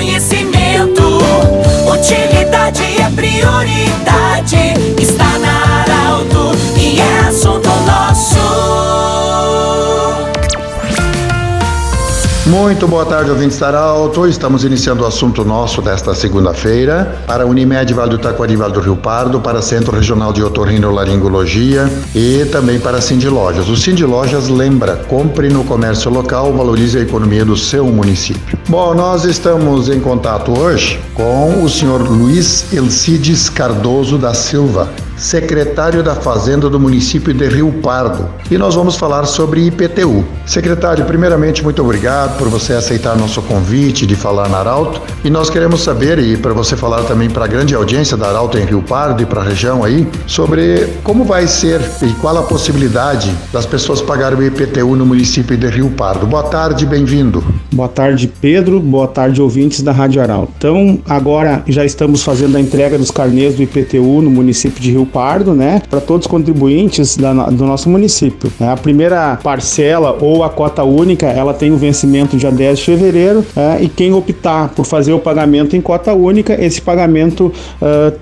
conhecimento. Muito boa tarde, ouvintes da Arauto. Estamos iniciando o assunto nosso desta segunda-feira para Unimed Vale do Taquari, Vale do Rio Pardo, para Centro Regional de Otorrinolaringologia e também para Cindy Lojas. O Cindy Lojas lembra, compre no comércio local, valorize a economia do seu município. Bom, nós estamos em contato hoje com o senhor Luiz Elcides Cardoso da Silva, secretário da Fazenda do município de Rio Pardo. E nós vamos falar sobre IPTU. Secretário, primeiramente, muito obrigado por você aceitar nosso convite de falar na Arauto. E nós queremos saber, e para você falar também para a grande audiência da Arauto em Rio Pardo e para a região aí, sobre como vai ser e qual a possibilidade das pessoas pagarem o IPTU no município de Rio Pardo. Boa tarde, bem-vindo. Boa tarde, Pedro. Boa tarde, ouvintes da Rádio Arauto. Então, agora já estamos fazendo a entrega dos carnês do IPTU no município de Rio Pardo, né, para todos os contribuintes da, do nosso município. A primeira parcela ou a cota única, ela tem o vencimento dia 10 de fevereiro é, e quem optar por fazer o pagamento em cota única, esse pagamento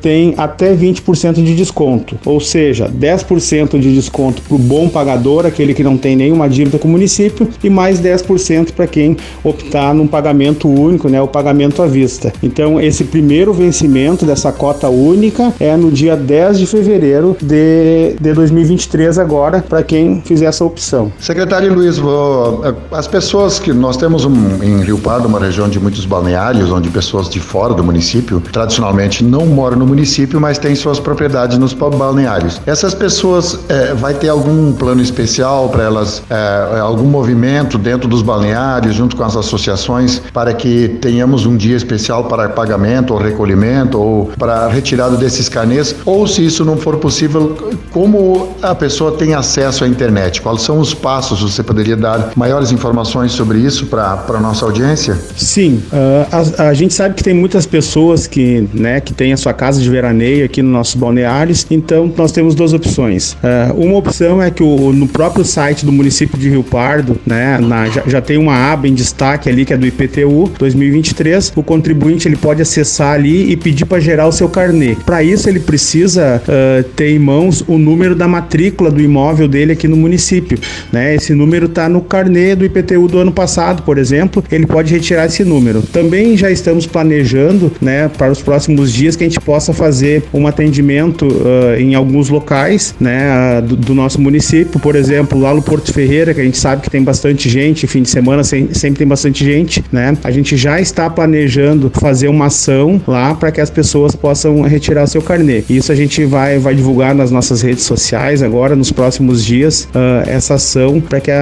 tem até 20% de desconto, ou seja, 10% de desconto para o bom pagador, aquele que não tem nenhuma dívida com o município, e mais 10% para quem optar num pagamento único, né, o pagamento à vista. Então, esse primeiro vencimento dessa cota única é no dia 10 de fevereiro fevereiro de, de 2023 agora, para quem fizer essa opção. Secretário Luiz, eh, as pessoas que nós temos um, em Rio Pardo uma região de muitos balneários, onde pessoas de fora do município tradicionalmente não moram no município, mas têm suas propriedades nos balneários. Essas pessoas é, vai ter algum plano especial para elas, é, algum movimento dentro dos balneários, junto com as associações, para que tenhamos um dia especial para pagamento ou recolhimento ou para retirada desses carnês, ou se isso não for possível, como a pessoa tem acesso à internet? Quais são os passos? Você poderia dar maiores informações sobre isso para a nossa audiência? Sim, uh, a, a, gente sabe que tem muitas pessoas que, né, que têm a sua casa de veraneio aqui nos nossos balneários, então nós temos duas opções. Uh, uma opção é que o, no próprio site do município de Rio Pardo, né, na, já, já, tem uma aba em destaque ali que é do IPTU 2023, o contribuinte ele pode acessar ali e pedir para gerar o seu carnê. Para isso ele precisa uh, ter em mãos o número da matrícula do imóvel dele aqui no município. Né? Esse número está no carnê do IPTU do ano passado, por exemplo, ele pode retirar esse número. Também já estamos planejando né, para os próximos dias que a gente possa fazer um atendimento uh, em alguns locais né, do, do, nosso município, por exemplo, lá no Porto Ferreira, que a gente sabe que tem bastante gente, fim de semana sempre tem bastante gente, né? A gente já está planejando fazer uma ação lá para que as pessoas possam retirar seu carnê. Isso a gente vai vai, vai divulgar nas nossas redes sociais agora, nos próximos dias, uh, essa ação para que,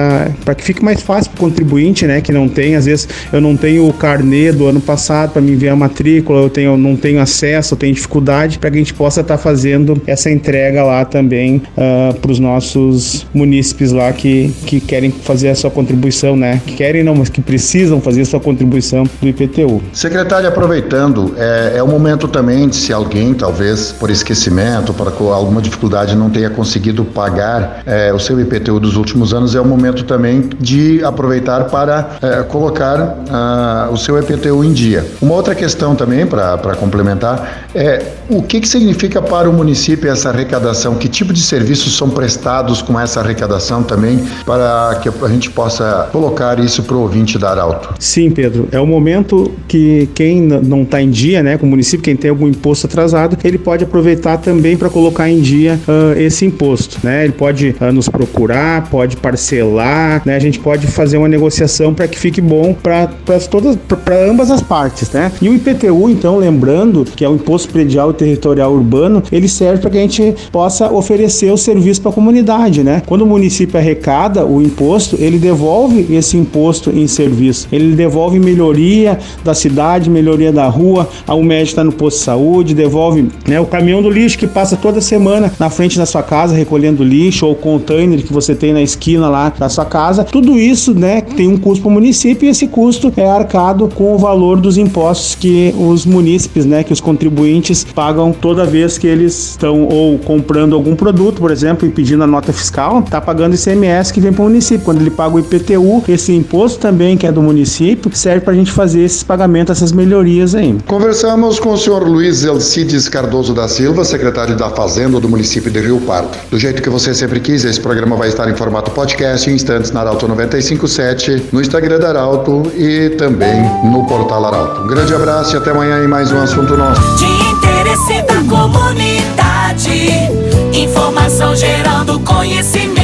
que fique mais fácil para o contribuinte, né? Que não tem, às vezes, eu não tenho o carnê do ano passado para me enviar a matrícula, eu tenho, não tenho acesso, eu tenho dificuldade, para que a gente possa estar tá fazendo essa entrega lá também uh, para os nossos munícipes lá que, que querem fazer a sua contribuição, né? Que querem não, mas que precisam fazer a sua contribuição do IPTU. Secretário, aproveitando, é, é o momento também de se alguém, talvez por esquecimento, para alguma dificuldade não tenha conseguido pagar é, o seu IPTU dos últimos anos, é o momento também de aproveitar para é, colocar ah, o seu IPTU em dia. Uma outra questão também, para complementar, é o que, que significa para o município essa arrecadação? Que tipo de serviços são prestados com essa arrecadação também, para que a gente possa colocar isso para o ouvinte dar alto? Sim, Pedro. É o momento que quem não está em dia, né, com o município, quem tem algum imposto atrasado, ele pode aproveitar também para colocar em dia uh, esse imposto, né? Ele pode uh, nos procurar, pode parcelar, né? A gente pode fazer uma negociação para que fique bom para todas, para ambas as partes, né? E o IPTU, então, lembrando que é o Imposto Predial e Territorial Urbano, ele serve para que a gente possa oferecer o serviço para a comunidade, né? Quando o município arrecada o imposto, ele devolve esse imposto em serviço. Ele devolve melhoria da cidade, melhoria da rua, a UMED está no posto de saúde, devolve né, o caminhão do lixo que passa passa toda semana na frente da sua casa recolhendo lixo ou container que você tem na esquina lá da sua casa. Tudo isso, né, tem um custo para o município e esse custo é arcado com o valor dos impostos que os munícipes, né, que os contribuintes pagam toda vez que eles estão ou comprando algum produto, por exemplo, e pedindo a nota fiscal, tá pagando ICMS que vem para o município. Quando ele paga o IPTU, esse imposto também que é do município, serve para a gente fazer esses pagamentos, essas melhorias aí. Conversamos com o senhor Luiz Elcides Cardoso da Silva, secretário da Fazenda do município de Rio Pardo. Do jeito que você sempre quis, esse programa vai estar em formato podcast em instantes na Arauto 957, no Instagram da Arauto e também no portal Arauto. Um grande abraço e até amanhã em mais um assunto nosso. De interesse da comunidade, informação gerando conhecimento.